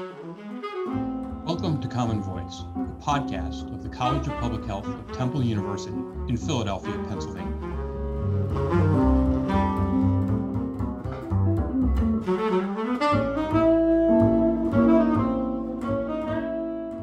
Welcome to Common Voice, a podcast of the College of Public Health of Temple University in Philadelphia, Pennsylvania.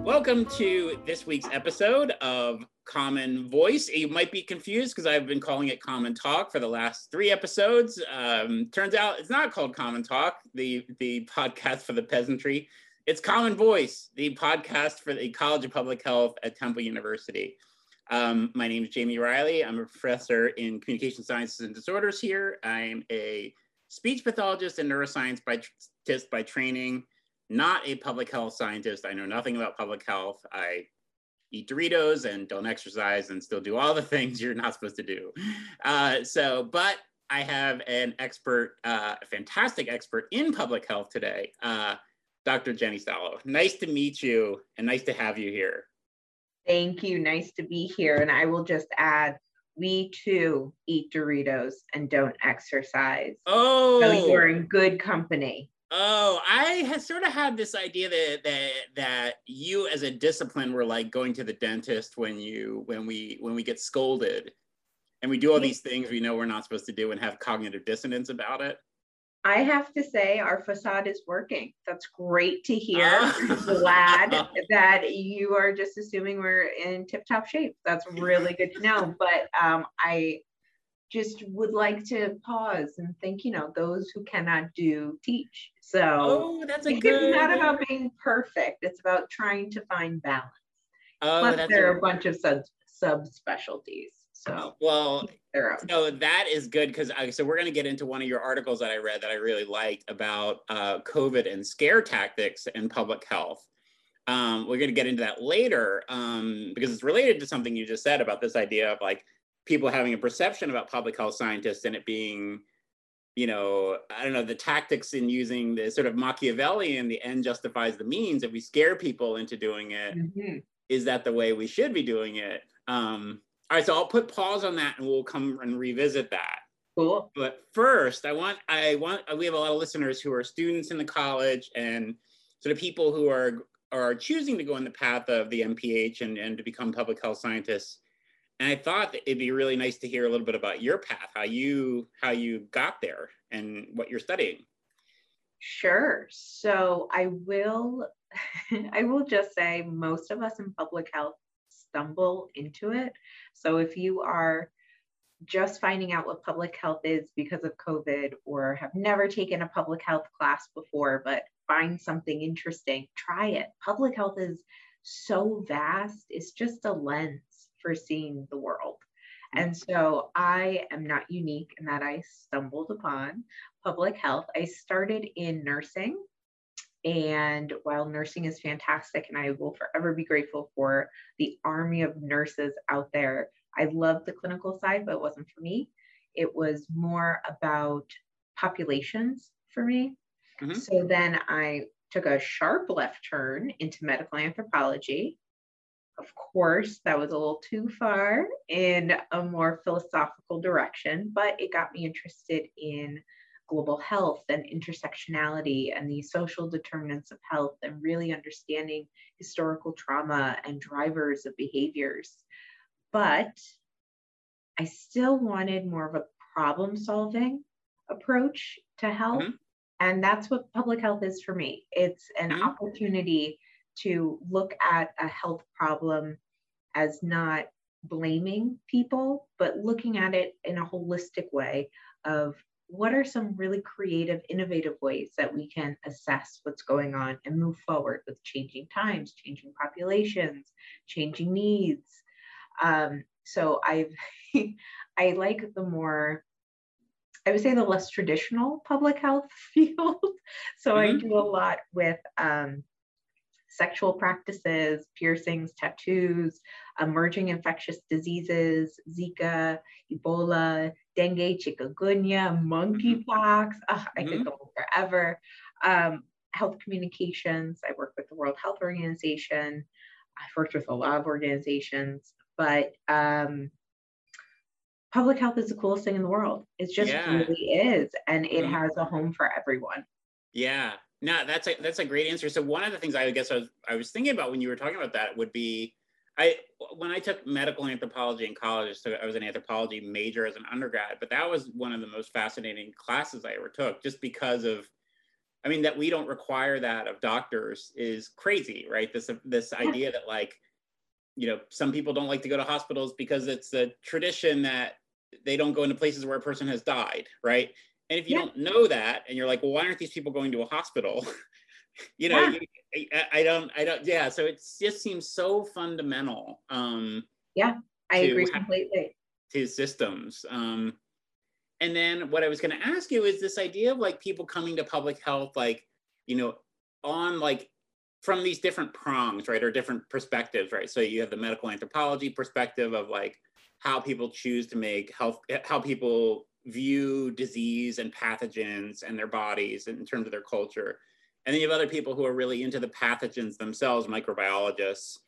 Welcome to this week's episode of Common Voice. You might be confused because I've been calling it Common Talk for the last three episodes. Um, turns out it's not called Common Talk, the, the podcast for the peasantry. It's Common Voice, the podcast for the College of Public Health at Temple University. Um, my name is Jamie Reilly. I'm a professor in communication sciences and disorders here. I'm a speech pathologist and neuroscience by, by training not a public health scientist. I know nothing about public health. I eat Doritos and don't exercise and still do all the things you're not supposed to do. Uh, so, but I have an expert, uh, a fantastic expert in public health today, uh, Dr. Jeni Stolow. Nice to meet you and nice to have you here. Thank you. Nice to be here. And I will just add, we too eat Doritos and don't exercise. Oh, so you're in good company. Oh, I had sort of had this idea that that that you as a discipline were like going to the dentist when you when we when we get scolded and we do all these things we know we're not supposed to do and have cognitive dissonance about it. I have to say our facade is working. That's great to hear. Glad that you are just assuming we're in tip top shape. That's really good to know. But um, I just would like to pause and think, you know, those who cannot do teach. So oh, that's a good. It's not about being perfect. It's about trying to find balance. Oh, Plus, there are a bunch of sub subspecialties. So well, so that is good because so we're going to get into one of your articles that I read that I really liked about uh, COVID and scare tactics in public health. Um, we're going to get into that later um, because it's related to something you just said about this idea of like people having a perception about public health scientists and it being you know, I don't know, the tactics in using the sort of Machiavellian, the end justifies the means, if we scare people into doing it, mm-hmm. is that the way we should be doing it? Um, all right, so I'll put pause on that and we'll come and revisit that. Cool. But first, I want, I want, we have a lot of listeners who are students in the college and sort of people who are are choosing to go in the path of the MPH and, and to become public health scientists and I thought that it'd be really nice to hear a little bit about your path, how you how you got there, and what you're studying. Sure. So I will I will just say most of us in public health stumble into it. So if you are just finding out what public health is because of COVID or have never taken a public health class before but find something interesting, try it. Public health is so vast. It's just a lens for seeing the world. And so I am not unique in that I stumbled upon public health. I started in nursing. And while nursing is fantastic, and I will forever be grateful for the army of nurses out there, I love the clinical side, but it wasn't for me. It was more about populations for me. Mm-hmm. So then I took a sharp left turn into medical anthropology of course, that was a little too far in a more philosophical direction, but it got me interested in global health and intersectionality and the social determinants of health and really understanding historical trauma and drivers of behaviors. But I still wanted more of a problem solving approach to health. Mm-hmm. And that's what public health is for me. It's an mm-hmm. opportunity to look at a health problem as not blaming people, but looking at it in a holistic way of what are some really creative, innovative ways that we can assess what's going on and move forward with changing times, changing populations, changing needs. Um, so I've I like the more I would say the less traditional public health field. so mm-hmm. I do a lot with um, sexual practices, piercings, tattoos, emerging infectious diseases, Zika, Ebola, dengue, chikungunya, monkeypox. Oh, I mm-hmm. could go forever. Um, health communications. I work with the World Health Organization. I've worked with a lot of organizations, but um, public health is the coolest thing in the world. It just yeah. really is. And it mm-hmm. has a home for everyone. Yeah, no, that's a that's a great answer. So one of the things I guess I was I was thinking about when you were talking about that would be I when I took medical anthropology in college, so I was an anthropology major as an undergrad, but that was one of the most fascinating classes I ever took, just because of, I mean, that we don't require that of doctors is crazy, right? This this idea that like, you know, some people don't like to go to hospitals because it's a tradition that they don't go into places where a person has died, right? And if you yeah. don't know that, and you're like, well, why aren't these people going to a hospital? you know, yeah. you, I, I, don't, I don't, yeah. So it just seems so fundamental. Um, yeah, I agree completely. To systems. Um, and then what I was going to ask you is this idea of like people coming to public health, like, you know, on like from these different prongs, right, or different perspectives, right? So you have the medical anthropology perspective of like how people choose to make health, how people view disease and pathogens and their bodies in terms of their culture. And then you have other people who are really into the pathogens themselves, microbiologists.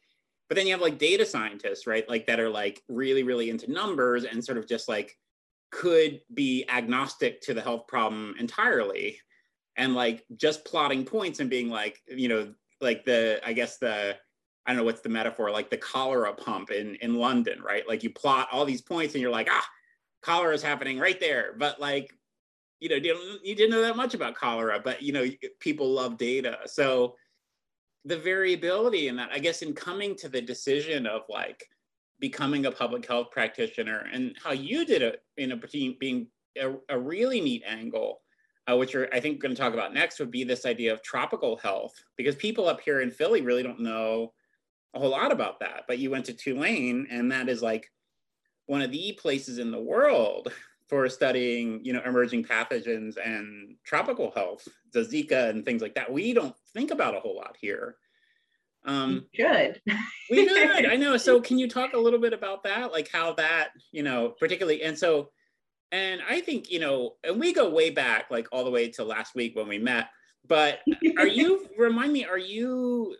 But then you have like data scientists, right? Like that are like really, really into numbers and sort of just like could be agnostic to the health problem entirely and like just plotting points and being like, you know, like the, I guess the, I don't know what's the metaphor, like the cholera pump in, in London, right? Like you plot all these points and you're like, ah, cholera is happening right there. But like, you know, you, you didn't know that much about cholera, but you know, people love data. So the variability in that, I guess, in coming to the decision of like becoming a public health practitioner and how you did it in a being a, a really neat angle, uh, which are, I think, going to talk about next, would be this idea of tropical health, because people up here in Philly really don't know a whole lot about that. But you went to Tulane, and that is like one of the places in the world for studying, you know, emerging pathogens and tropical health, the Zika and things like that. We don't think about a whole lot here. Um, Good. we should. I know. So, can you talk a little bit about that, like how that, you know, particularly, and so, and I think, you know, and we go way back, like all the way to last week when we met. But are you? remind me, are you?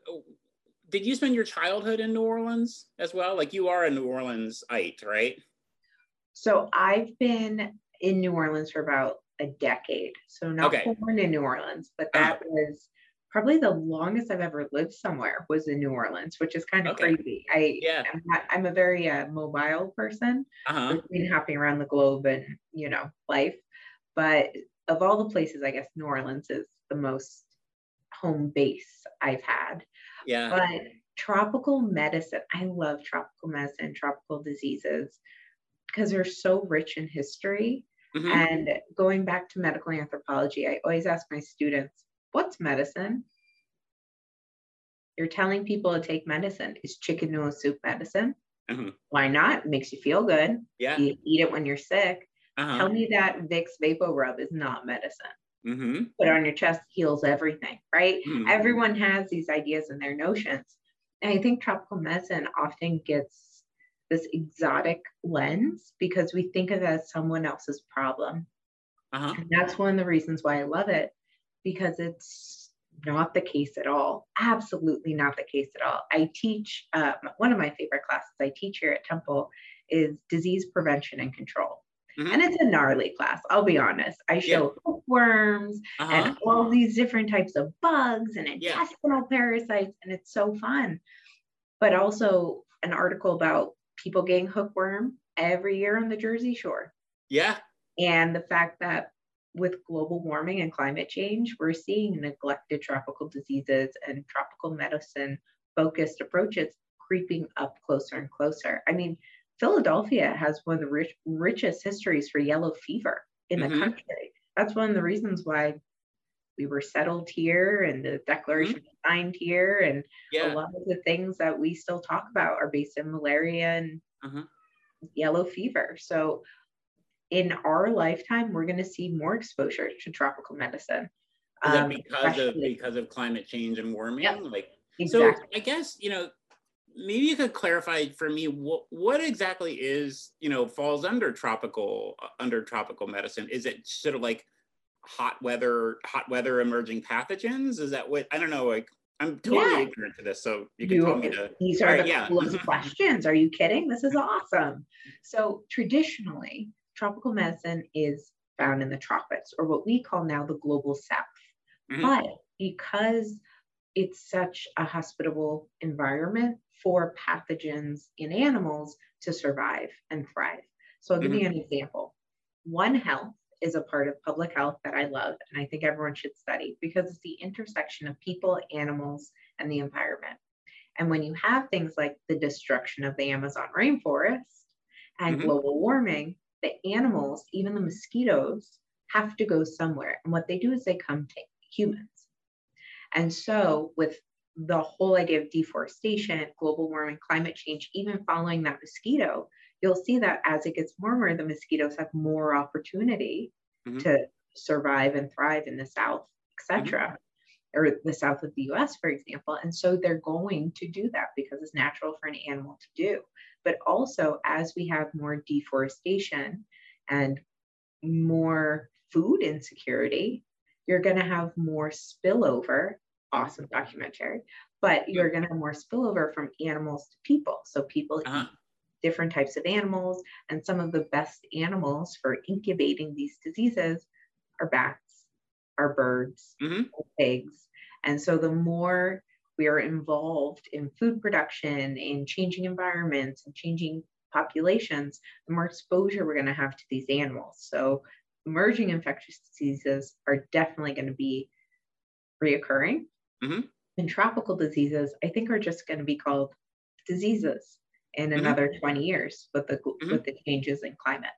Did you spend your childhood in New Orleans as well? Like you are a New Orleansite, right? So I've been in New Orleans for about a decade. So not okay. born in New Orleans, but that uh-huh. was probably the longest I've ever lived somewhere was in New Orleans, which is kind of okay. crazy. I yeah. I'm, not, I'm a very uh, mobile person. Uh-huh. Been hopping around the globe and you know life, but of all the places, I guess New Orleans is the most home base I've had. Yeah. But tropical medicine, I love tropical medicine, tropical diseases, because they're so rich in history. Mm-hmm. And going back to medical anthropology, I always ask my students, what's medicine? You're telling people to take medicine. Is chicken noodle soup medicine? Mm-hmm. Why not? It makes you feel good. Yeah. You eat it when you're sick. Uh-huh. Tell me that Vicks VapoRub is not medicine mm-hmm. put on your chest heals everything, right? Mm-hmm. Everyone has these ideas and their notions. And I think tropical medicine often gets this exotic lens because we think of it as someone else's problem. Uh-huh. And that's one of the reasons why I love it because it's not the case at all. Absolutely not the case at all. I teach uh, one of my favorite classes I teach here at Temple is disease prevention and control. Mm-hmm. And it's a gnarly class, I'll be honest. I show yeah. hookworms uh-huh. and all these different types of bugs and intestinal yeah. parasites, and it's so fun. But also an article about people getting hookworm every year on the Jersey Shore. Yeah. And the fact that with global warming and climate change, we're seeing neglected tropical diseases and tropical medicine focused approaches creeping up closer and closer. I mean, Philadelphia has one of the rich, richest histories for yellow fever in mm-hmm. the country. That's one of the reasons why we were settled here and the declaration mm-hmm. signed here. And yeah. a lot of the things that we still talk about are based in malaria and uh-huh. yellow fever. So in our lifetime, we're going to see more exposure to tropical medicine. Is um, because of because of climate change and warming? Yep. Like exactly. so I guess, you know, maybe you could clarify for me what what exactly is you know falls under tropical under tropical medicine is it sort of like hot weather hot weather emerging pathogens is that what i don't know like i'm totally yeah. ignorant to this so you can you, tell me to these are right, the yeah. coolest questions are you kidding this is awesome so traditionally tropical medicine is found in the tropics or what we call now the global south mm-hmm. but because it's such a hospitable environment for pathogens in animals to survive and thrive. So I'll give mm-hmm. you an example. One Health is a part of public health that I love and I think everyone should study because it's the intersection of people, animals, and the environment. And when you have things like the destruction of the Amazon rainforest and mm-hmm. global warming, the animals, even the mosquitoes, have to go somewhere. And what they do is they come to humans. And so, with the whole idea of deforestation, global warming, climate change, even following that mosquito, you'll see that as it gets warmer, the mosquitoes have more opportunity mm-hmm. to survive and thrive in the south, etc. Mm-hmm or the south of the US, for example. And so they're going to do that because it's natural for an animal to do. But also, as we have more deforestation and more food insecurity, you're going to have more spillover. Awesome documentary, but you're going to have more spillover from animals to people. So people uh-huh. eat different types of animals, and some of the best animals for incubating these diseases are bats are birds, mm-hmm. pigs. And so the more we are involved in food production, in changing environments and changing populations, the more exposure we're going to have to these animals. So emerging infectious diseases are definitely going to be reoccurring. Mm-hmm. And tropical diseases, I think, are just going to be called diseases in mm-hmm. another 20 years with the mm-hmm. with the changes in climate.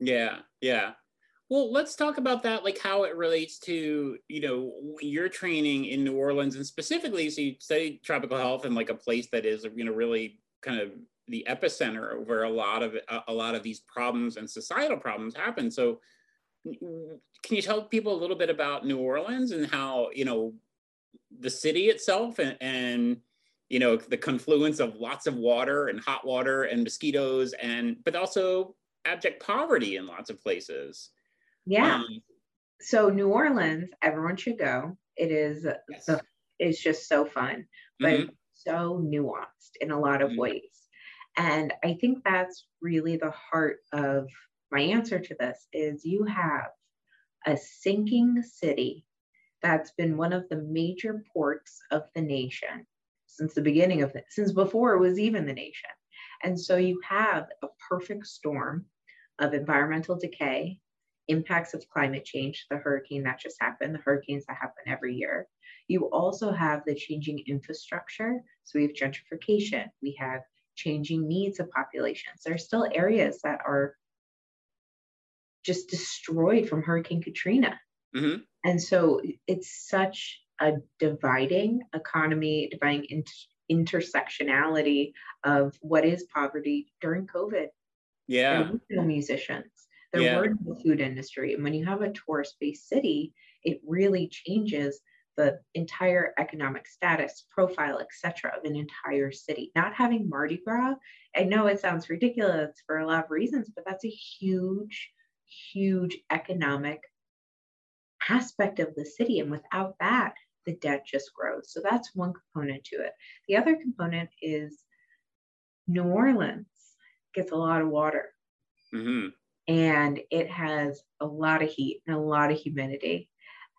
Yeah, yeah. Well, let's talk about that, like how it relates to you know your training in New Orleans, and specifically, so you study tropical health in like a place that is you know really kind of the epicenter where a lot of a lot of these problems and societal problems happen. So, can you tell people a little bit about New Orleans and how you know the city itself and, and you know the confluence of lots of water and hot water and mosquitoes and but also abject poverty in lots of places yeah. Um, so New Orleans, everyone should go. It is yes. the it's just so fun, but mm-hmm. so nuanced in a lot of mm-hmm. ways. And I think that's really the heart of my answer to this is you have a sinking city that's been one of the major ports of the nation since the beginning of it, since before it was even the nation. And so you have a perfect storm of environmental decay impacts of climate change, the hurricane that just happened, the hurricanes that happen every year. You also have the changing infrastructure. So we have gentrification, we have changing needs of populations. There are still areas that are just destroyed from Hurricane Katrina. Mm-hmm. And so it's such a dividing economy, dividing inter- intersectionality of what is poverty during COVID. Yeah. Musicians there yeah. were no food industry. And when you have a tourist-based city, it really changes the entire economic status, profile, etc., of an entire city. Not having Mardi Gras, I know it sounds ridiculous for a lot of reasons, but that's a huge, huge economic aspect of the city. And without that, the debt just grows. So that's one component to it. The other component is New Orleans gets a lot of water. Mm-hmm and it has a lot of heat and a lot of humidity.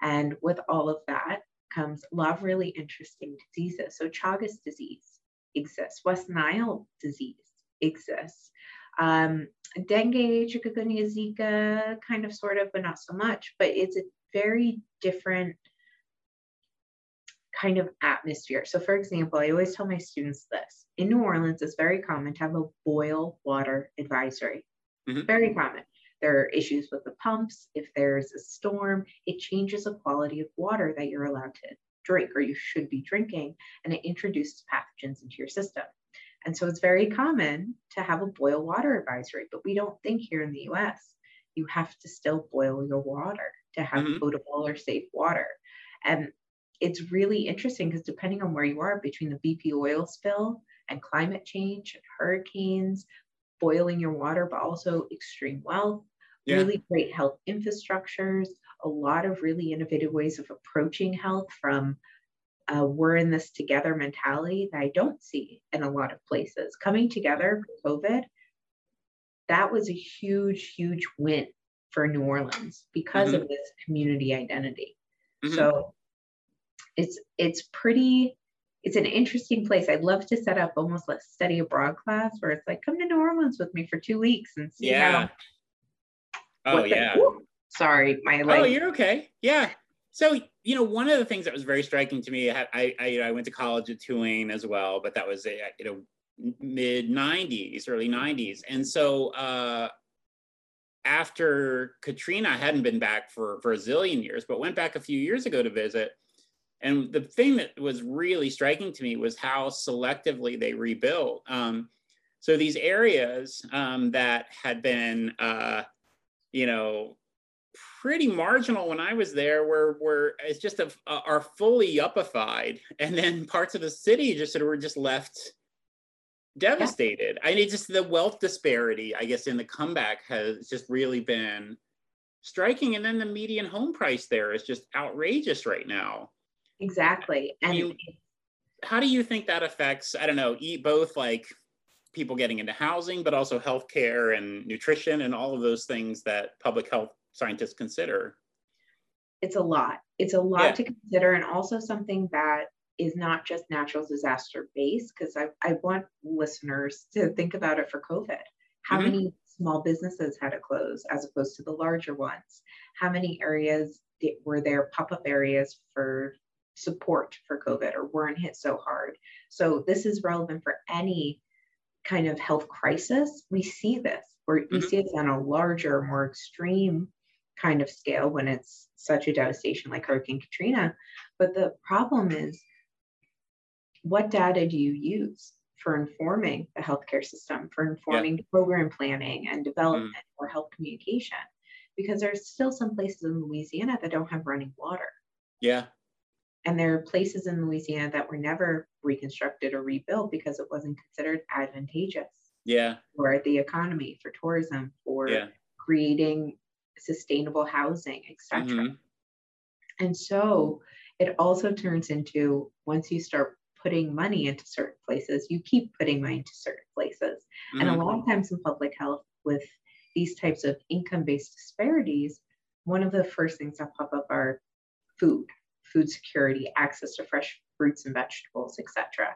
And with all of that comes a lot of really interesting diseases. So Chagas disease exists, West Nile disease exists. Um, dengue, chikungunya, Zika, kind of sort of, but not so much. But it's a very different kind of atmosphere. So, for example, I always tell my students this in New Orleans, it's very common to have a boil water advisory. Mm-hmm. Very common. There are issues with the pumps. If there's a storm, it changes the quality of water that you're allowed to drink or you should be drinking, and it introduces pathogens into your system. And so it's very common to have a boil water advisory, but we don't think here in the US you have to still boil your water to have mm-hmm. potable or safe water. And it's really interesting because depending on where you are between the BP oil spill and climate change and hurricanes, boiling your water, but also extreme wealth, yeah. really great health infrastructures, a lot of really innovative ways of approaching health from uh, we're in this together mentality that I don't see in a lot of places. Coming together for COVID, that was a huge, huge win for New Orleans because mm-hmm. of this community identity. Mm-hmm. So it's it's pretty it's an interesting place. I'd love to set up almost like study abroad class where it's like, come to New Orleans with me for two weeks and see yeah. how. Oh yeah. The, sorry, my Oh, you're okay. Yeah. So you know, one of the things that was very striking to me, I I, I, I went to college at Tulane as well, but that was a, you know mid '90s, early '90s, and so uh, after Katrina, I hadn't been back for for a zillion years, but went back a few years ago to visit. And the thing that was really striking to me was how selectively they rebuilt. Um, so these areas um, that had been, uh, you know, pretty marginal when I was there were were it's just a, are fully yupified, and then parts of the city just sort of were just left devastated. Yeah. I mean, just the wealth disparity, I guess, in the comeback has just really been striking, and then the median home price there is just outrageous right now. Exactly, and. How do you think that affects? I don't know, eat both like people getting into housing, but also healthcare and nutrition and all of those things that public health scientists consider? It's a lot. It's a lot yeah. to consider, and also something that is not just natural disaster based, because I, I want listeners to think about it for COVID. How mm-hmm. many small businesses had to close as opposed to the larger ones? How many areas did, were there pop up areas for support for COVID or weren't hit so hard? So, this is relevant for any kind of health crisis. We see this, or mm-hmm. we see it on a larger, more extreme kind of scale when it's such a devastation like Hurricane Katrina. But the problem is, what data do you use for informing the healthcare system, for informing yeah. program planning and development mm. or health communication? Because there's still some places in Louisiana that don't have running water. Yeah. And there are places in Louisiana that were never reconstructed or rebuilt because it wasn't considered advantageous. Yeah. For the economy, for tourism, for yeah. creating sustainable housing, etc. Mm-hmm. And so it also turns into once you start putting money into certain places, you keep putting money into certain places. Mm-hmm. And a lot of times in public health, with these types of income based disparities, one of the first things that pop up are food, food security, access to fresh fruits and vegetables, etc.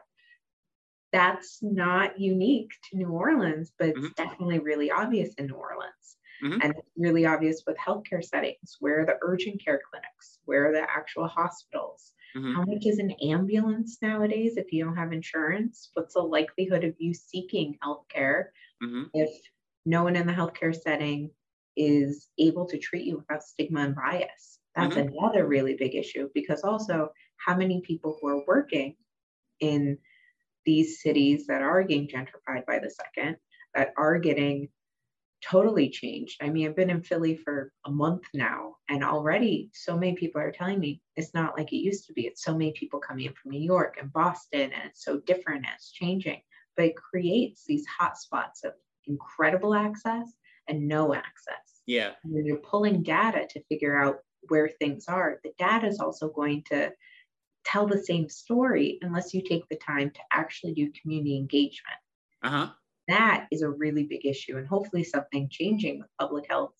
That's not unique to New Orleans, but it's mm-hmm. definitely really obvious in New Orleans. Mm-hmm. And it's really obvious with healthcare settings. Where are the urgent care clinics? Where are the actual hospitals? Mm-hmm. How much is an ambulance nowadays if you don't have insurance? What's the likelihood of you seeking healthcare mm-hmm. if no one in the healthcare setting is able to treat you without stigma and bias? That's mm-hmm. another really big issue because also how many people who are working in these cities that are getting gentrified by the second, that are getting totally changed. I mean, I've been in Philly for a month now, and already so many people are telling me it's not like it used to be. It's so many people coming in from New York and Boston, and it's so different and it's changing. But it creates these hot spots of incredible access and no access. Yeah. And when you're pulling data to figure out where things are, the data is also going to tell the same story unless you take the time to actually do community engagement. Uh-huh that is a really big issue and hopefully something changing with public health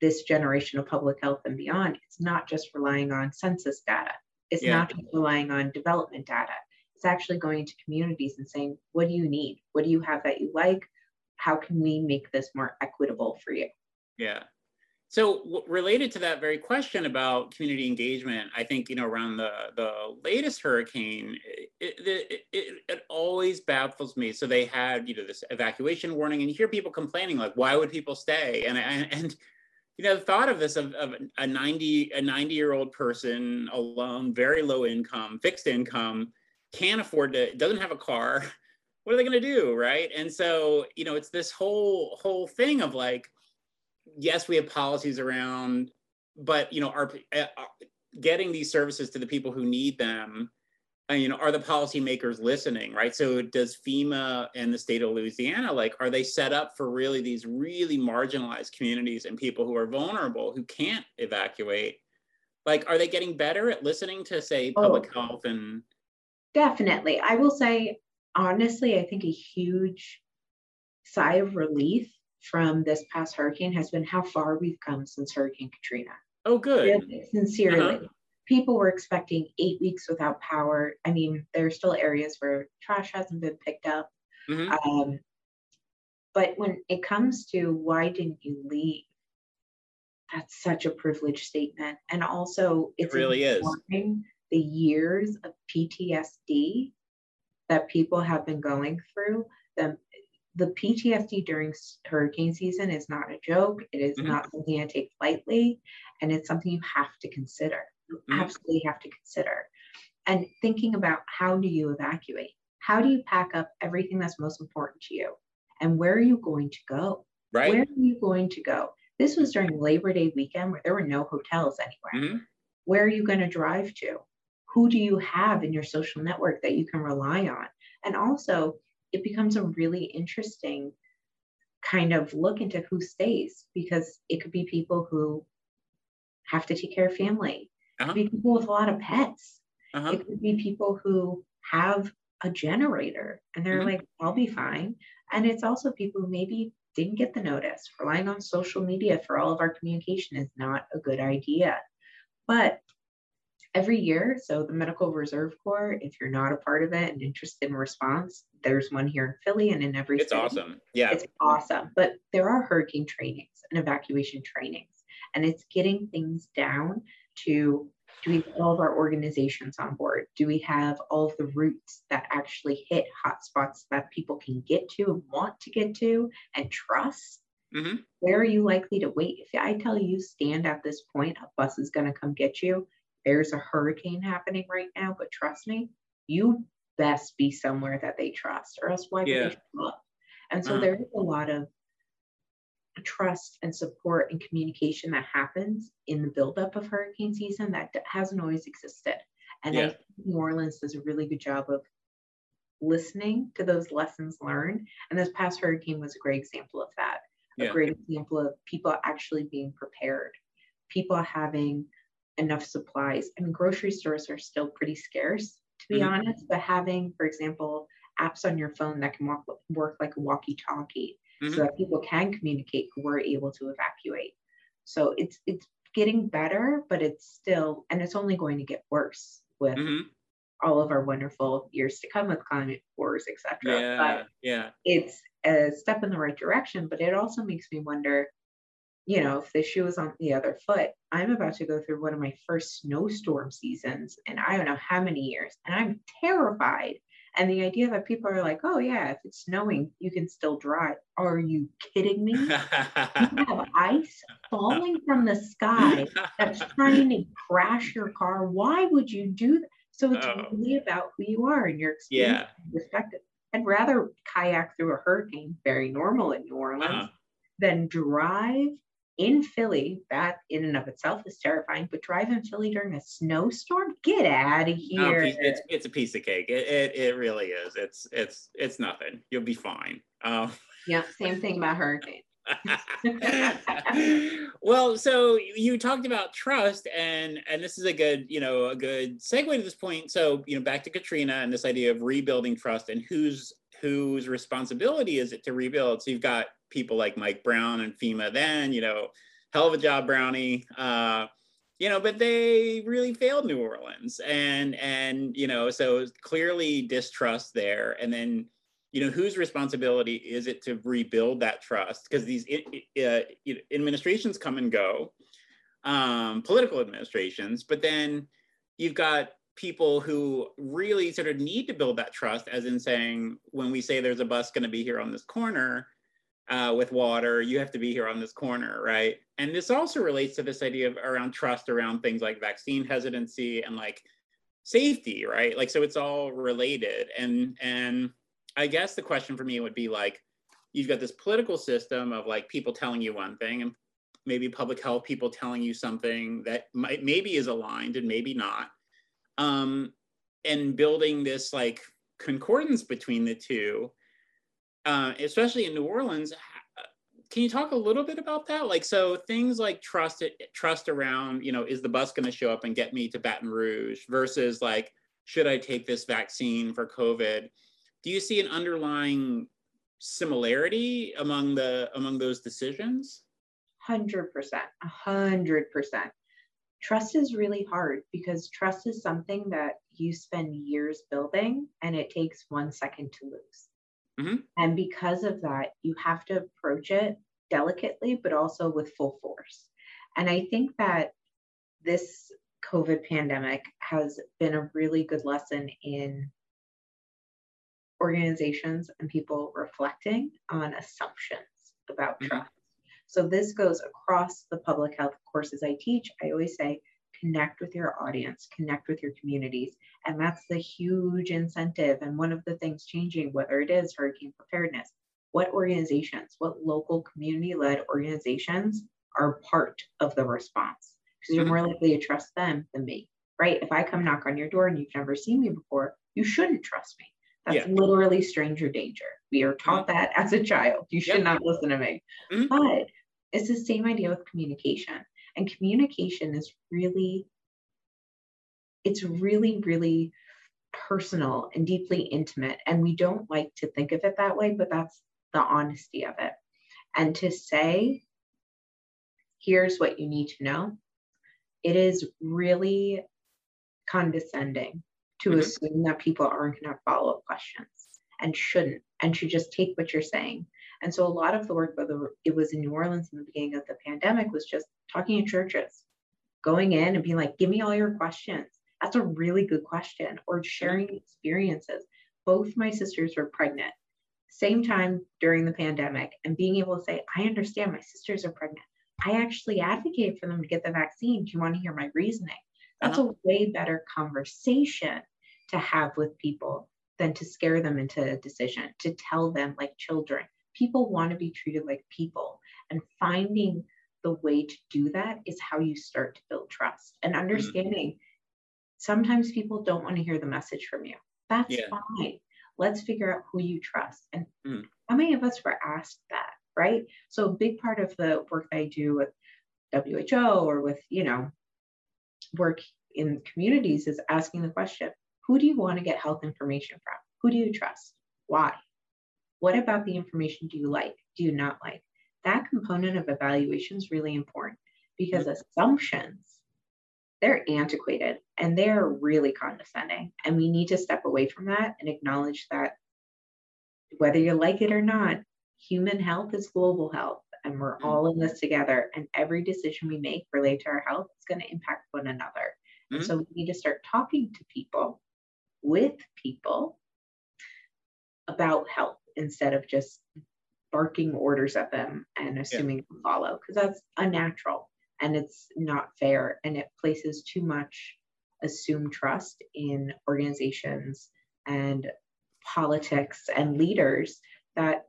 this generation of public health and beyond. It's not just relying on census data. It's yeah. not just relying on development data. It's actually going to communities and saying what do you need? What do you have that you like? How can we make this more equitable for you? Yeah so related to that very question about community engagement, I think you know around the the latest hurricane, it, it, it, it, always baffles me. So they had you know this evacuation warning, and you hear people complaining like, why would people stay? And and, and you know the thought of this of, of a 90 a 90 year old person alone, very low income, fixed income, can't afford to, doesn't have a car. What are they going to do, right? And so you know it's this whole whole thing of like yes, we have policies around, but you know, are uh, getting these services to the people who need them. And, you know, are the policymakers listening, right? So does FEMA and the state of Louisiana, like, are they set up for really these really marginalized communities and people who are vulnerable, who can't evacuate? Like, are they getting better at listening to, say, public oh, health and? Definitely. I will say, honestly, I think a huge sigh of relief from this past hurricane has been how far we've come since Hurricane Katrina. Oh, good. Sincerely. Uh-huh. people were expecting eight weeks without power. I mean, there are still areas where trash hasn't been picked up. Mhm. Um, but when it comes to why didn't you leave? That's such a privileged statement. And also, it's really is. the years of PTSD that people have been going through. The, the PTSD during hurricane season is not a joke. It is Mhm. not something to take lightly. And it's something you have to consider. You Mhm. absolutely have to consider. And thinking about how do you evacuate? How do you pack up everything that's most important to you? And where are you going to go? Right. Where are you going to go? This was during Labor Day weekend where there were no hotels anywhere. Mhm. Where are you going to drive to? Who do you have in your social network that you can rely on? And also, it becomes a really interesting kind of look into who stays because it could be people who have to take care of family. It Uh-huh. could be people with a lot of pets. Uh-huh. It could be people who have a generator and they're Mhm. like, I'll be fine. And it's also people who maybe didn't get the notice. Relying on social media for all of our communication is not a good idea. But every year, so the Medical Reserve Corps, if you're not a part of it and interested in response, there's one here in Philly and in every state. It's city. awesome. Yeah. It's awesome. But there are hurricane trainings and evacuation trainings, and it's getting things down to do we have all of our organizations on board? Do we have all of the routes that actually hit hotspots that people can get to and want to get to and trust? Mhm. Where are you likely to wait? If I tell you stand at this point, a bus is going to come get you. There's a hurricane happening right now, but trust me, you best be somewhere that they trust, or else why would Yeah. they show up? And so Uh-huh. there is a lot of trust and support and communication that happens in the buildup of hurricane season that hasn't always existed. And I think New Orleans does a really good job of listening to those lessons learned. And this past hurricane was a great example of that. A Yeah. great example of people actually being prepared, people having enough supplies. I mean, grocery stores are still pretty scarce, to be Mhm. honest, but having, for example, apps on your phone that can walk, work like a walkie talkie Mhm. so that people can communicate who are able to evacuate. So it's it's getting better, but it's still and it's only going to get worse with Mhm. all of our wonderful years to come with climate wars, etc. Yeah. But Yeah. it's a step in the right direction, but it also makes me wonder, you know, if the shoe is on the other foot, I'm about to go through one of my first snowstorm seasons and I don't know how many years, and I'm terrified. And the idea that people are like, oh, yeah, if it's snowing, you can still drive. Are you kidding me? You have ice falling from the sky that's trying to crash your car. Why would you do that? So it's Oh. really about who you are and your experience yeah. and perspective. I'd rather kayak through a hurricane, very normal in New Orleans, Uh-huh. than drive in Philly. That in and of itself is terrifying. But drive in Philly during a snowstorm? Get out of here. piece- it's it's a piece of cake. It, it it really is. It's it's it's nothing. You'll be fine. Um, yeah, same thing about hurricane. well, so you talked about trust, and and this is a good you know a good segue to this point. So you know back to Katrina and this idea of rebuilding trust and whose whose responsibility is it to rebuild. So you've got people like Mike Brown and FEMA. Then you know, hell of a job, Brownie. Uh, you know, but they really failed New Orleans, and and you know, so clearly distrust there, and then you know whose responsibility is it to rebuild that trust because these uh, administrations come and go um, political administrations but then you've got people who really sort of need to build that trust as in saying when we say there's a bus going to be here on this corner uh, with water you have to be here on this corner right? And this also relates to this idea of around trust around things like vaccine hesitancy and like safety right? Like so it's all related. And and I guess the question for me would be like, you've got this political system of like people telling you one thing and maybe public health people telling you something that might maybe is aligned and maybe not. Um, and building this like concordance between the two, uh, especially in New Orleans. Can you talk a little bit about that? Like, so things like trust, trust around, you know, is the bus going to show up and get me to Baton Rouge versus like, should I take this vaccine for COVID? do you see an underlying similarity among the among those decisions? Hundred percent, hundred percent. trust is really hard because trust is something that you spend years building and it takes one second to lose. Mm-hmm. And because of that, you have to approach it delicately, but also with full force. And I think that this COVID pandemic has been a really good lesson in organizations and people reflecting on assumptions about mm-hmm. trust. So this goes across the public health courses I teach. I always say, connect with your audience, connect with your communities. And that's the huge incentive. And one of the things changing, whether it is hurricane preparedness, what organizations, what local community led organizations are part of the response? Because you're more likely to trust them than me, right? If I come knock on your door and you've never seen me before, you shouldn't trust me. That's yeah. literally stranger danger. We are taught mm-hmm. that as a child. You should yep. not listen to me. Mm-hmm. But it's the same idea with communication. And communication is really, it's really, really personal and deeply intimate. And we don't like to think of it that way, but that's the honesty of it. And to say, here's what you need to know, it is really condescending to mm-hmm. assume that people aren't going to have follow up questions and shouldn't and should just take what you're saying. And so a lot of the work, whether it was in New Orleans in the beginning of the pandemic, was just talking to churches, going in and being like, give me all your questions. That's a really good question. Or sharing experiences. Both my sisters were pregnant, same time during the pandemic, and being able to say, I understand my sisters are pregnant. I actually advocate for them to get the vaccine. Do you want to hear my reasoning? That's uh-huh. a way better conversation to have with people than to scare them into a decision, to tell them like children. People want to be treated like people. And finding the way to do that is how you start to build trust and mm-hmm. understanding mm-hmm. sometimes people don't want to hear the message from you. That's yeah. fine. Let's figure out who you trust. And mm. how many of us were asked that, right? So a big part of the work I do with WHO or with, you know, work in communities is asking the question who do you want to get health information from? Who do you trust? Why? What about the information do you like? Do you not like? That component of evaluation is really important because mm-hmm. assumptions, they're antiquated and they're really condescending. And we need to step away from that and acknowledge that whether you like it or not, human health is global health and we're mm-hmm. all in this together. And every decision we make related to our health is going to impact one another. Mm-hmm. So we need to start talking to people with people about health instead of just barking orders at them and assuming yeah. follow because that's unnatural and it's not fair and it places too much assumed trust in organizations and politics and leaders that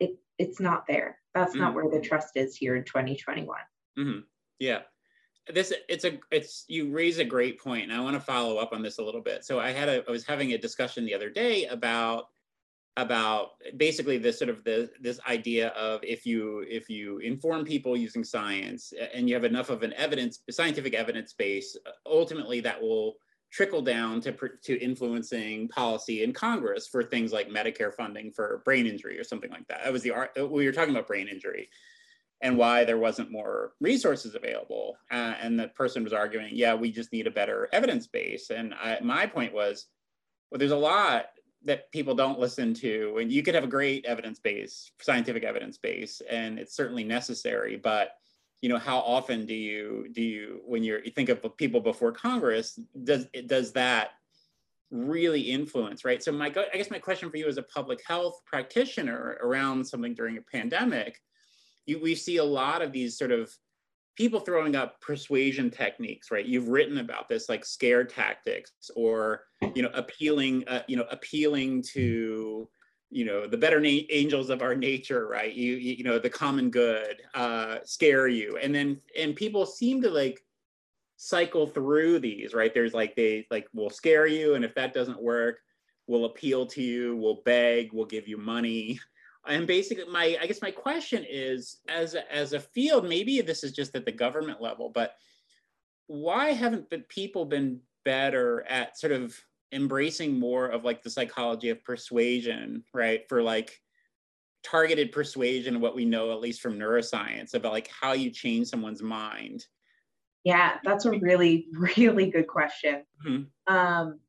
it it's not there that's mm-hmm. not where the trust is here in 2021 mm-hmm. yeah this it's a it's you raise a great point and i want to follow up on this a little bit so i had a i was having a discussion the other day about about basically this sort of the this idea of if you if you inform people using science and you have enough of an evidence scientific evidence base ultimately that will trickle down to to influencing policy in congress for things like medicare funding for brain injury or something like that that was the art we were talking about brain injury and why there wasn't more resources available. Uh, and the person was arguing, yeah, we just need a better evidence base. And I, my point was, well, there's a lot that people don't listen to, and you could have a great evidence base, scientific evidence base, and it's certainly necessary. But you know, how often do you do you when you're you think of people before Congress, does does that really influence, right? So my I guess my question for you as a public health practitioner around something during a pandemic you, we see a lot of these sort of people throwing up persuasion techniques right? You've written about this like scare tactics or you know appealing uh, you know appealing to you know the better na- angels of our nature right? You you know the common good uh scare you. And then and people seem to like cycle through these right? There's like they like will scare you and if that doesn't work we'll appeal to you we'll beg we'll give you money and basically my i guess my question is as a, as a field maybe this is just at the government level but why haven't the people been better at sort of embracing more of like the psychology of persuasion right for like targeted persuasion what we know at least from neuroscience about like how you change someone's mind Yeah, that's a really, really good question. Mm-hmm. Um,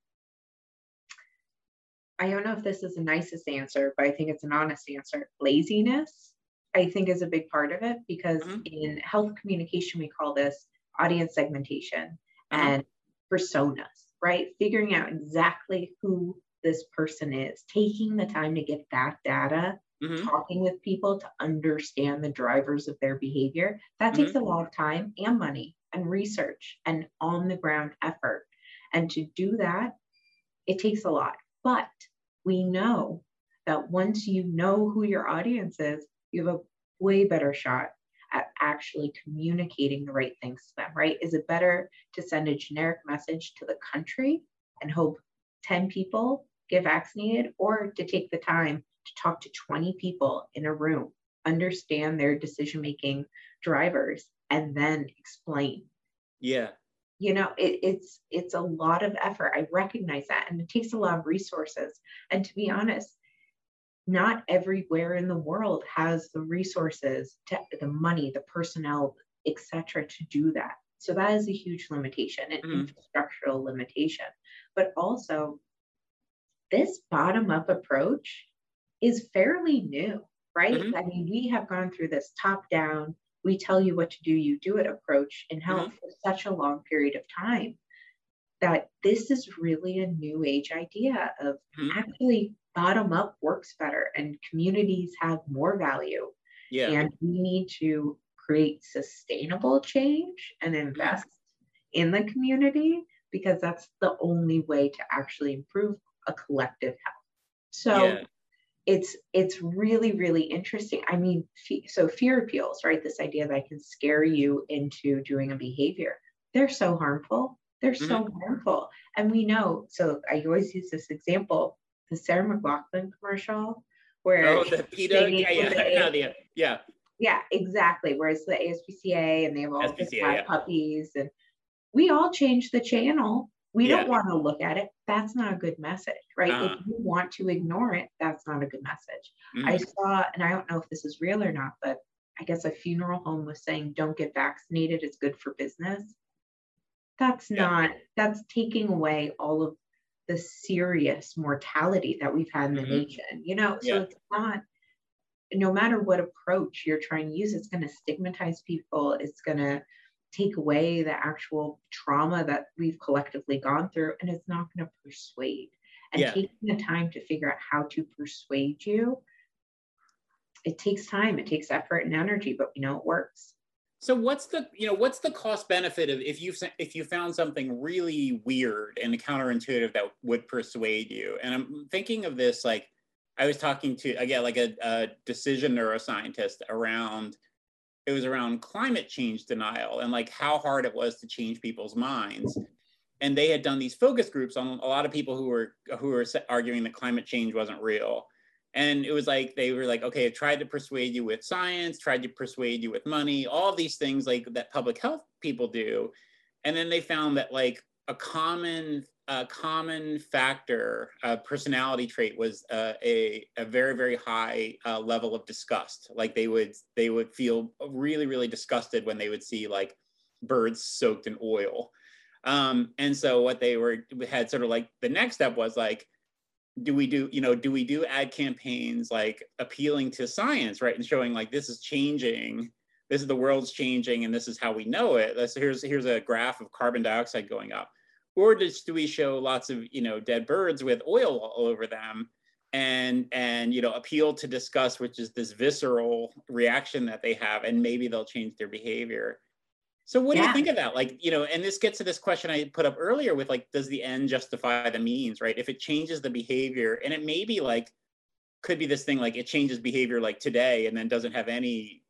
I don't know if this is the nicest answer, but I think it's an honest answer. Laziness, I think, is a big part of it because mm-hmm. in health communication, we call this audience segmentation mm-hmm. and personas, right? Figuring out exactly who this person is, taking the time to get that data, mm-hmm. talking with people to understand the drivers of their behavior. That takes mm-hmm. a lot of time and money and research and on the ground effort. And to do that, it takes a lot. But we know that once you know who your audience is, you have a way better shot at actually communicating the right things to them, right? Is it better to send a generic message to the country and hope 10 people get vaccinated or to take the time to talk to 20 people in a room, understand their decision making drivers, and then explain? Yeah you know it, it's it's a lot of effort. I recognize that and it takes a lot of resources. And to be honest not everywhere in the world has the resources to the money the personnel etc to do that. So that is a huge limitation an mm-hmm. infrastructural limitation. But also this bottom up approach is fairly new right? Mm-hmm. i mean we have gone through this top down we tell you what to do, you do it approach in health mm-hmm. for such a long period of time that this is really a new age idea of mm-hmm. actually bottom up works better and communities have more value. Yeah. And we need to create sustainable change and mm-hmm. invest mm-hmm. in the community because that's the only way to actually improve a collective health. So yeah it's it's really really interesting. I mean so fear appeals right? This idea that i can scare you into doing a behavior. They're so harmful. They're mm-hmm. so harmful. And we know so i always use this example the sarah McLachlan commercial where oh the PETA, yeah yeah, yeah yeah. Yeah exactly whereas the aspca and they have all these yeah. puppies and we all change the channel we yeah. don't want to look at it. That's not a good message, right? Uh, if you want to ignore it, that's not a good message. Mm-hmm. I saw, and I don't know if this is real or not, but I guess a funeral home was saying, don't get vaccinated, it's good for business. That's yeah. not, that's taking away all of the serious mortality that we've had in the mm-hmm. nation, you know? So yeah. it's not, no matter what approach you're trying to use, it's going to stigmatize people. It's going to take away the actual trauma that we've collectively gone through and it's not going to persuade. And yeah. taking the time to figure out how to persuade you it takes time it takes effort and energy but we know it works. So what's the you know what's the cost benefit of if you if you found something really weird and counterintuitive that would persuade you? And i'm thinking of this like i was talking to again like a, a decision neuroscientist around it was around climate change denial and like how hard it was to change people's minds. And they had done these focus groups on a lot of people who were who were arguing that climate change wasn't real. And it was like they were like okay i tried to persuade you with science tried to persuade you with money all these things like that public health people do. And then they found that like a common a common factor, a personality trait was uh, a, a very, very high uh, level of disgust. Like they would, they would feel really, really disgusted when they would see like birds soaked in oil. Um, and so what they were had sort of like the next step was like, do we do, you know, do we do ad campaigns like appealing to science, right? And showing like this is changing, this is the world's changing, and this is how we know it. So here's here's a graph of carbon dioxide going up or just do we show lots of you know dead birds with oil all over them and and you know appeal to disgust which is this visceral reaction that they have and maybe they'll change their behavior? So what yeah. do you think of that? Like you know and this gets to this question i put up earlier with like does the end justify the means right? If it changes the behavior and it may be like could be this thing like it changes behavior like today and then doesn't have any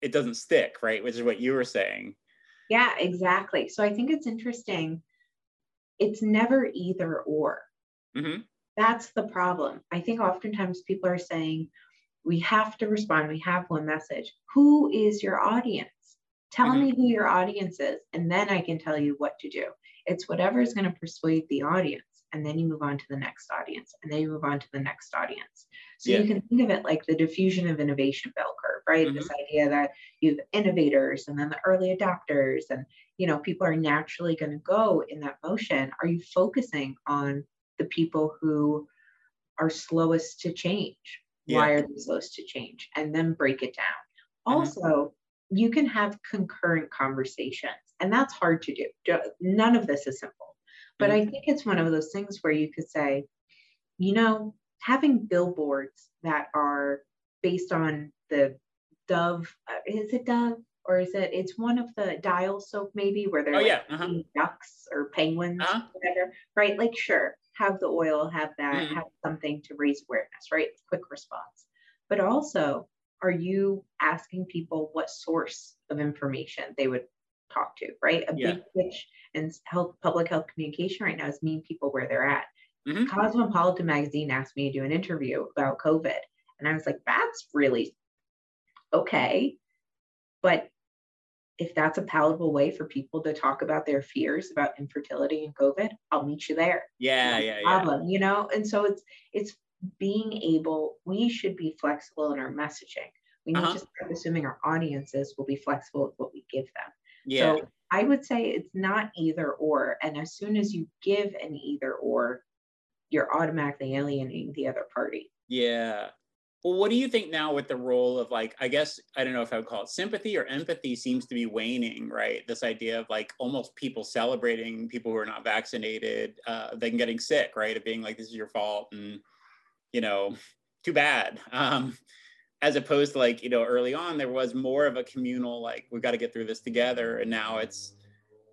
it doesn't stick right? Which is what you were saying. Yeah exactly. So i think it's interesting it's never either or. Mm-hmm. That's the problem. I think oftentimes people are saying, we have to respond, we have one message. Who is your audience? Tell mm-hmm. me who your audience is, and then I can tell you what to do. It's whatever is going to persuade the audience. And then you move on to the next audience, and then you move on to the next audience. So yeah. you can think of it like the diffusion of innovation bell curve, right? Mm-hmm. This idea that you have innovators and then the early adopters, and you know people are naturally going to go in that motion are you focusing on the people who are slowest to change yeah. why are they slowest to change and then break it down mm-hmm. also you can have concurrent conversations and that's hard to do none of this is simple but mm-hmm. i think it's one of those things where you could say you know having billboards that are based on the dove uh, is it dove or is it it's one of the dial soap maybe where they're oh, like yeah. uh-huh. ducks or penguins uh-huh. whatever right like sure have the oil have that mm-hmm. have something to raise awareness right quick response but also are you asking people what source of information they would talk to right a yeah. big pitch in health public health communication right now is meeting people where they're at mm-hmm. cosmopolitan magazine asked me to do an interview about covid and i was like that's really okay but if that's a palatable way for people to talk about their fears about infertility and COVID, I'll meet you there. Yeah, no yeah, problem, yeah. You know, and so it's it's being able. We should be flexible in our messaging. We need uh-huh. to start assuming our audiences will be flexible with what we give them. Yeah. So I would say it's not either or. And as soon as you give an either or, you're automatically alienating the other party. Yeah. Well, what do you think now with the role of like, I guess, I don't know if I would call it sympathy or empathy seems to be waning, right? This idea of like almost people celebrating people who are not vaccinated, uh, then getting sick, right? Of being like, this is your fault and, you know, too bad. Um, as opposed to like, you know, early on, there was more of a communal, like, we've got to get through this together. And now it's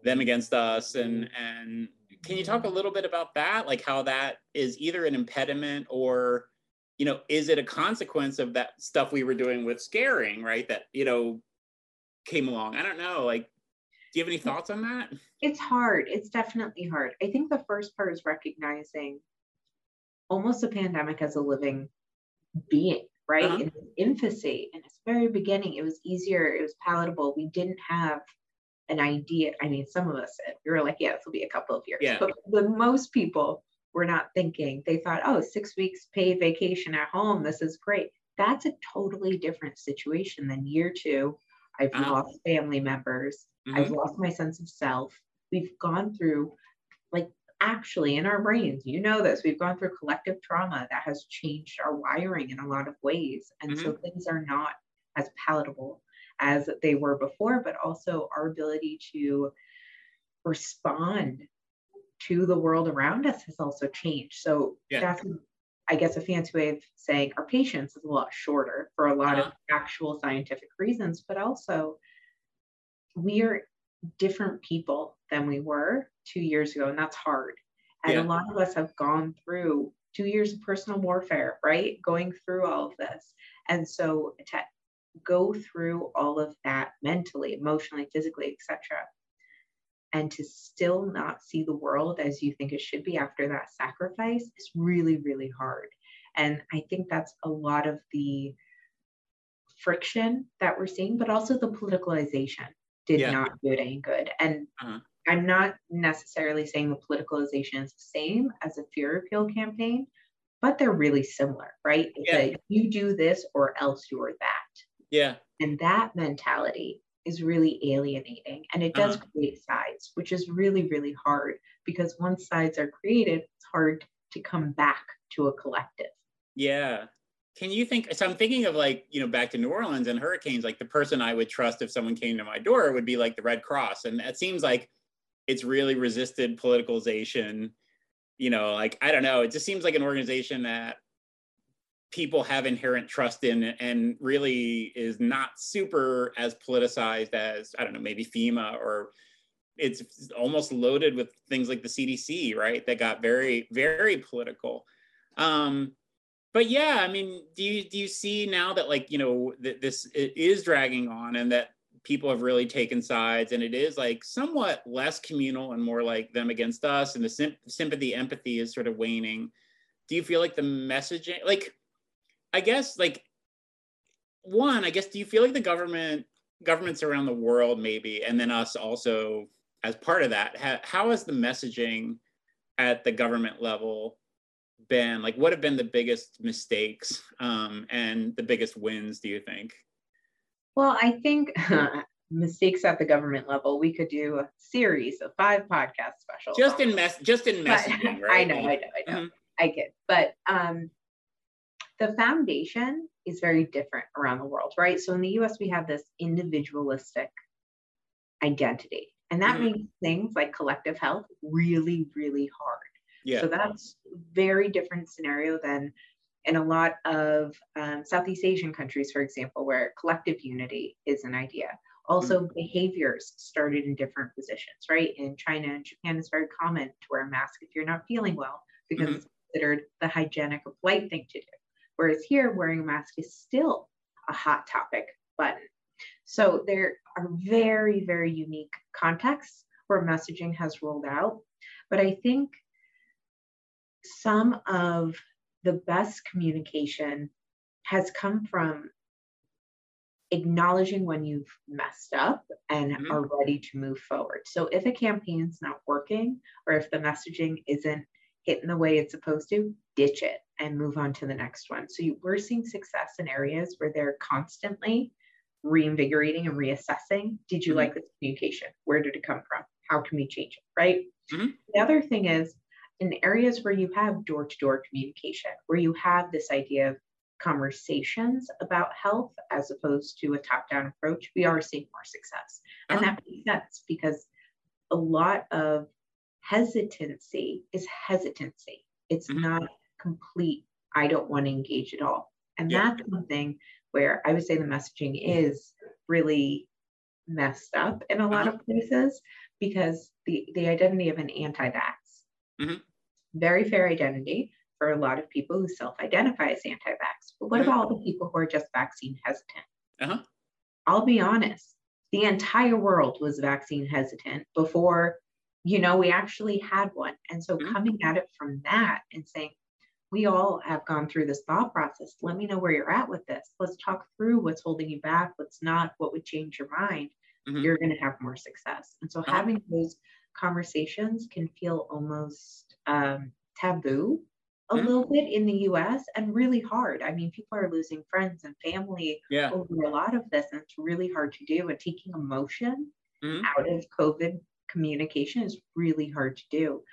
them against us. And, and can you talk a little bit about that? Like how that is either an impediment or, you know, is it a consequence of that stuff we were doing with scaring, right? That, you know, came along. I don't know. Like, do you have any thoughts on that? It's hard. It's definitely hard. I think the first part is recognizing almost a pandemic as a living being, right? Uh-huh. In its infancy, in its very beginning, it was easier, it was palatable. We didn't have an idea. I mean, some of us we were like, yeah, this will be a couple of years. Yeah. But the most people were not thinking. They thought, oh, six weeks paid vacation at home. This is great. That's a totally different situation than year two. I've uh-huh. lost family members. Mm-hmm. I've lost my sense of self. We've gone through, like, actually in our brains, you know this, we've gone through collective trauma that has changed our wiring in a lot of ways. And mm-hmm. so things are not as palatable as they were before, but also our ability to respond to the world around us has also changed. So yeah. that's, I guess, a fancy way of saying our patience is a lot shorter for a lot uh-huh. of actual scientific reasons, but also we are different people than we were two years ago, and that's hard. And yeah. a lot of us have gone through two years of personal warfare, right? Going through all of this. And so to go through all of that mentally, emotionally, physically, etc and to still not see the world as you think it should be after that sacrifice is really really hard and i think that's a lot of the friction that we're seeing but also the politicalization did yeah. not do it any good and uh-huh. i'm not necessarily saying the politicalization is the same as a fear appeal campaign but they're really similar right yeah. A, you do this or else you're that yeah and that mentality is really alienating and it does uh-huh. create sides which is really really hard because once sides are created it's hard to come back to a collective yeah can you think so i'm thinking of like you know back to new orleans and hurricanes like the person i would trust if someone came to my door would be like the red cross and it seems like it's really resisted politicalization you know like i don't know it just seems like an organization that people have inherent trust in and really is not super as politicized as i don't know maybe fema or it's almost loaded with things like the cdc right that got very very political. Um but yeah i mean do you do you see now that like you know that this is dragging on and that people have really taken sides and it is like somewhat less communal and more like them against us and the sim- sympathy empathy is sort of waning. Do you feel like the messaging like I guess like one, I guess do you feel like the government governments around the world maybe and then us also as part of that ha, how has the messaging at the government level been like what have been the biggest mistakes um, and the biggest wins do you think well i think mistakes at the government level, we could do a series of five podcast specials. Just in mess, just in messaging, right? I know, I know, I know. Mm-hmm. I get, but um, the foundation is very different around the world, right? So in the US, we have this individualistic identity, and that mm-hmm. makes things like collective health really, really hard. Yeah. So that's very different scenario than in a lot of um, Southeast Asian countries, for example, where collective unity is an idea. Also, mm-hmm. behaviors started in different positions, right? In China and Japan, it's very common to wear a mask if you're not feeling well because mm-hmm. it's considered the hygienic polite thing to do. Whereas here, wearing a mask is still a hot topic button. So there are very, very unique contexts where messaging has rolled out. But I think some of the best communication has come from acknowledging when you've messed up and mm-hmm. are ready to move forward. So if a campaign's not working or if the messaging isn't hitting the way it's supposed to, ditch it and move on to the next one. So you, we're seeing success in areas where they're constantly reinvigorating and reassessing. Did you mm-hmm. like this communication? Where did it come from? How can we change it? Right. Mm-hmm. The other thing is in areas where you have door to door communication, where you have this idea of conversations about health as opposed to a top down approach, we are seeing more success. And uh-huh. that makes sense because a lot of hesitancy is hesitancy. It's mm-hmm. not complete, I don't want to engage at all. And yeah. that's something where I would say the messaging is really messed up in a lot uh-huh. of places because the, the identity of an anti vax, mm-hmm. very fair identity for a lot of people who self identify as anti vax. But what mm-hmm. about all the people who are just vaccine hesitant? Uh-huh. I'll be honest, the entire world was vaccine hesitant before you know we actually had one and so mm-hmm. coming at it from that and saying we all have gone through this thought process. Let me know where you're at with this. Let's talk through what's holding you back, what's not, what would change your mind. Mm-hmm. You're going to have more success. And so, uh-huh. having those conversations can feel almost um, taboo a mm-hmm. little bit in the US and really hard. I mean, people are losing friends and family yeah. over a lot of this, and it's really hard to do. And taking emotion mm-hmm. out of COVID communication is really hard to do.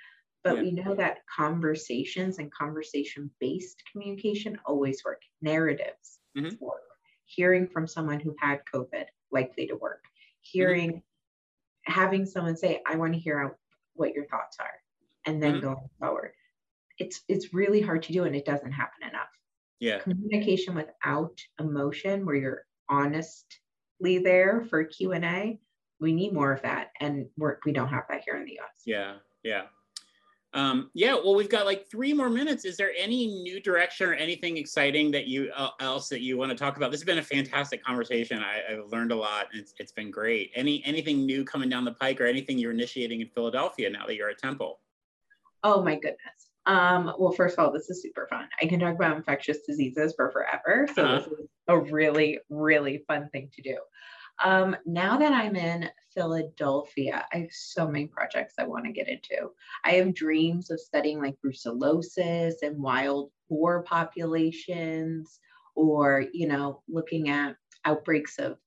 But yeah. we know that conversations and conversation based communication always work. Narratives mm-hmm. work. Hearing from someone who had COVID, likely to work. Hearing, mm-hmm. having someone say, I want to hear out what your thoughts are, and then mm-hmm. going forward. It's it's really hard to do and it doesn't happen enough. Yeah. Communication without emotion where you're honestly there for Q&A, we need more of that and we're, we don't have that here in the US. Yeah. Yeah. Um, yeah, well, we've got like three more minutes. Is there any new direction or anything exciting that you uh, else that you want to talk about? This has been a fantastic conversation. I, have learned a lot. It's, it's been great. Any anything new coming down the pike, or anything you're initiating in Philadelphia now that you're at Temple? Oh my goodness. Um, well, first of all, this is super fun. I can talk about infectious diseases for forever. So uh-huh. this is a really, really fun thing to do. Um, now that I'm in Philadelphia, I have so many projects I want to get into. I have dreams of studying like brucellosis and wild boar populations, or, you know, looking at outbreaks of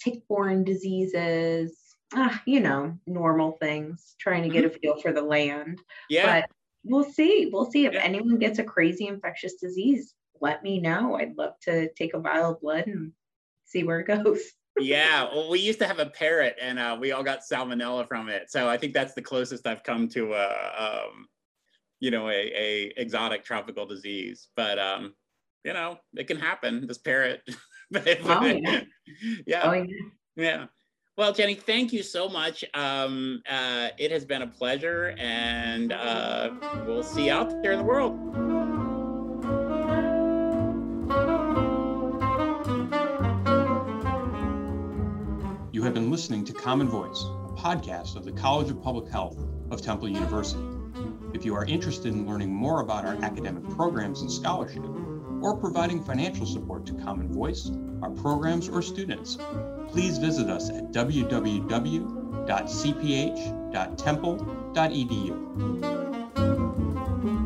tick-borne diseases, ah, you know, normal things, trying to get a mm-hmm. feel for the land. Yeah. But we'll see. We'll see if yeah. anyone gets a crazy infectious disease. Let me know. I'd love to take a vial of blood and see where it goes. yeah, well, we used to have a parrot, and uh, we all got salmonella from it. So I think that's the closest I've come to a, um, you know, a, a exotic tropical disease. But um, you know, it can happen. This parrot. oh, yeah. yeah. Oh, yeah. yeah. Well, Jeni, thank you so much. Um, uh, it has been a pleasure, and uh, we'll see you out there in the world. Have been listening to Common Voice, a podcast of the College of Public Health of Temple University. If you are interested in learning more about our academic programs and scholarship, or providing financial support to Common Voice, our programs, or students, please visit us at www.cph.temple.edu.